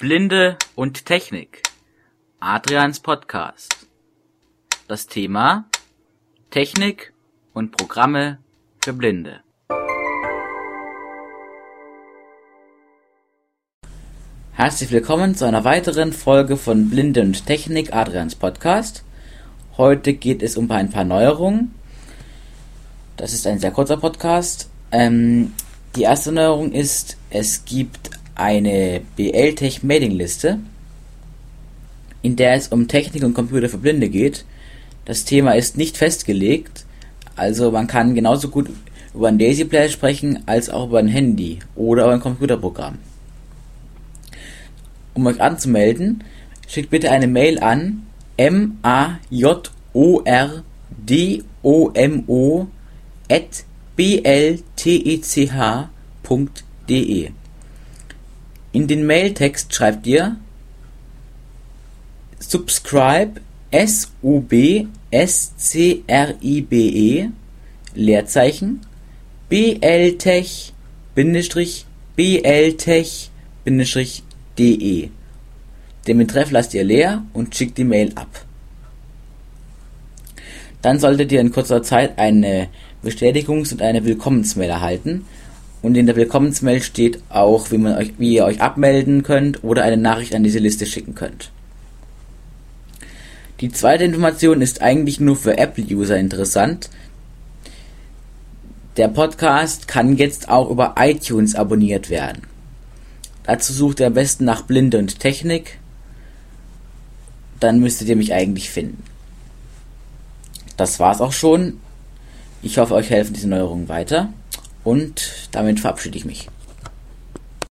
Blinde und Technik. Adrians Podcast. Das Thema Technik und Programme für Blinde. Herzlich willkommen zu einer weiteren Folge von Blinde und Technik, Adrians Podcast. Heute geht es um ein paar Neuerungen. Das ist ein sehr kurzer Podcast. Ähm, die erste Neuerung ist, es gibt eine BL-Tech Mailingliste, in der es um Technik und Computer für Blinde geht. Das Thema ist nicht festgelegt, also man kann genauso gut über ein Daisy Player sprechen als auch über ein Handy oder über ein Computerprogramm. Um euch anzumelden, schickt bitte eine Mail an m a j o r d o m o at bltech.de. In den Mailtext schreibt ihr subscribe s u b s c r i b e Leerzeichen bltech bindestrich bltech bindestrich de. Den Betreff lasst ihr leer und schickt die Mail ab. Dann solltet ihr in kurzer Zeit eine Bestätigungs- und eine Willkommensmail erhalten. Und in der Willkommensmail steht auch, wie, man euch, wie ihr euch abmelden könnt oder eine Nachricht an diese Liste schicken könnt. Die zweite Information ist eigentlich nur für Apple-User interessant. Der Podcast kann jetzt auch über iTunes abonniert werden. Dazu sucht ihr am besten nach Blinde und Technik. Dann müsstet ihr mich eigentlich finden. Das war's auch schon. Ich hoffe, euch helfen diese Neuerungen weiter und damit verabschiede ich mich.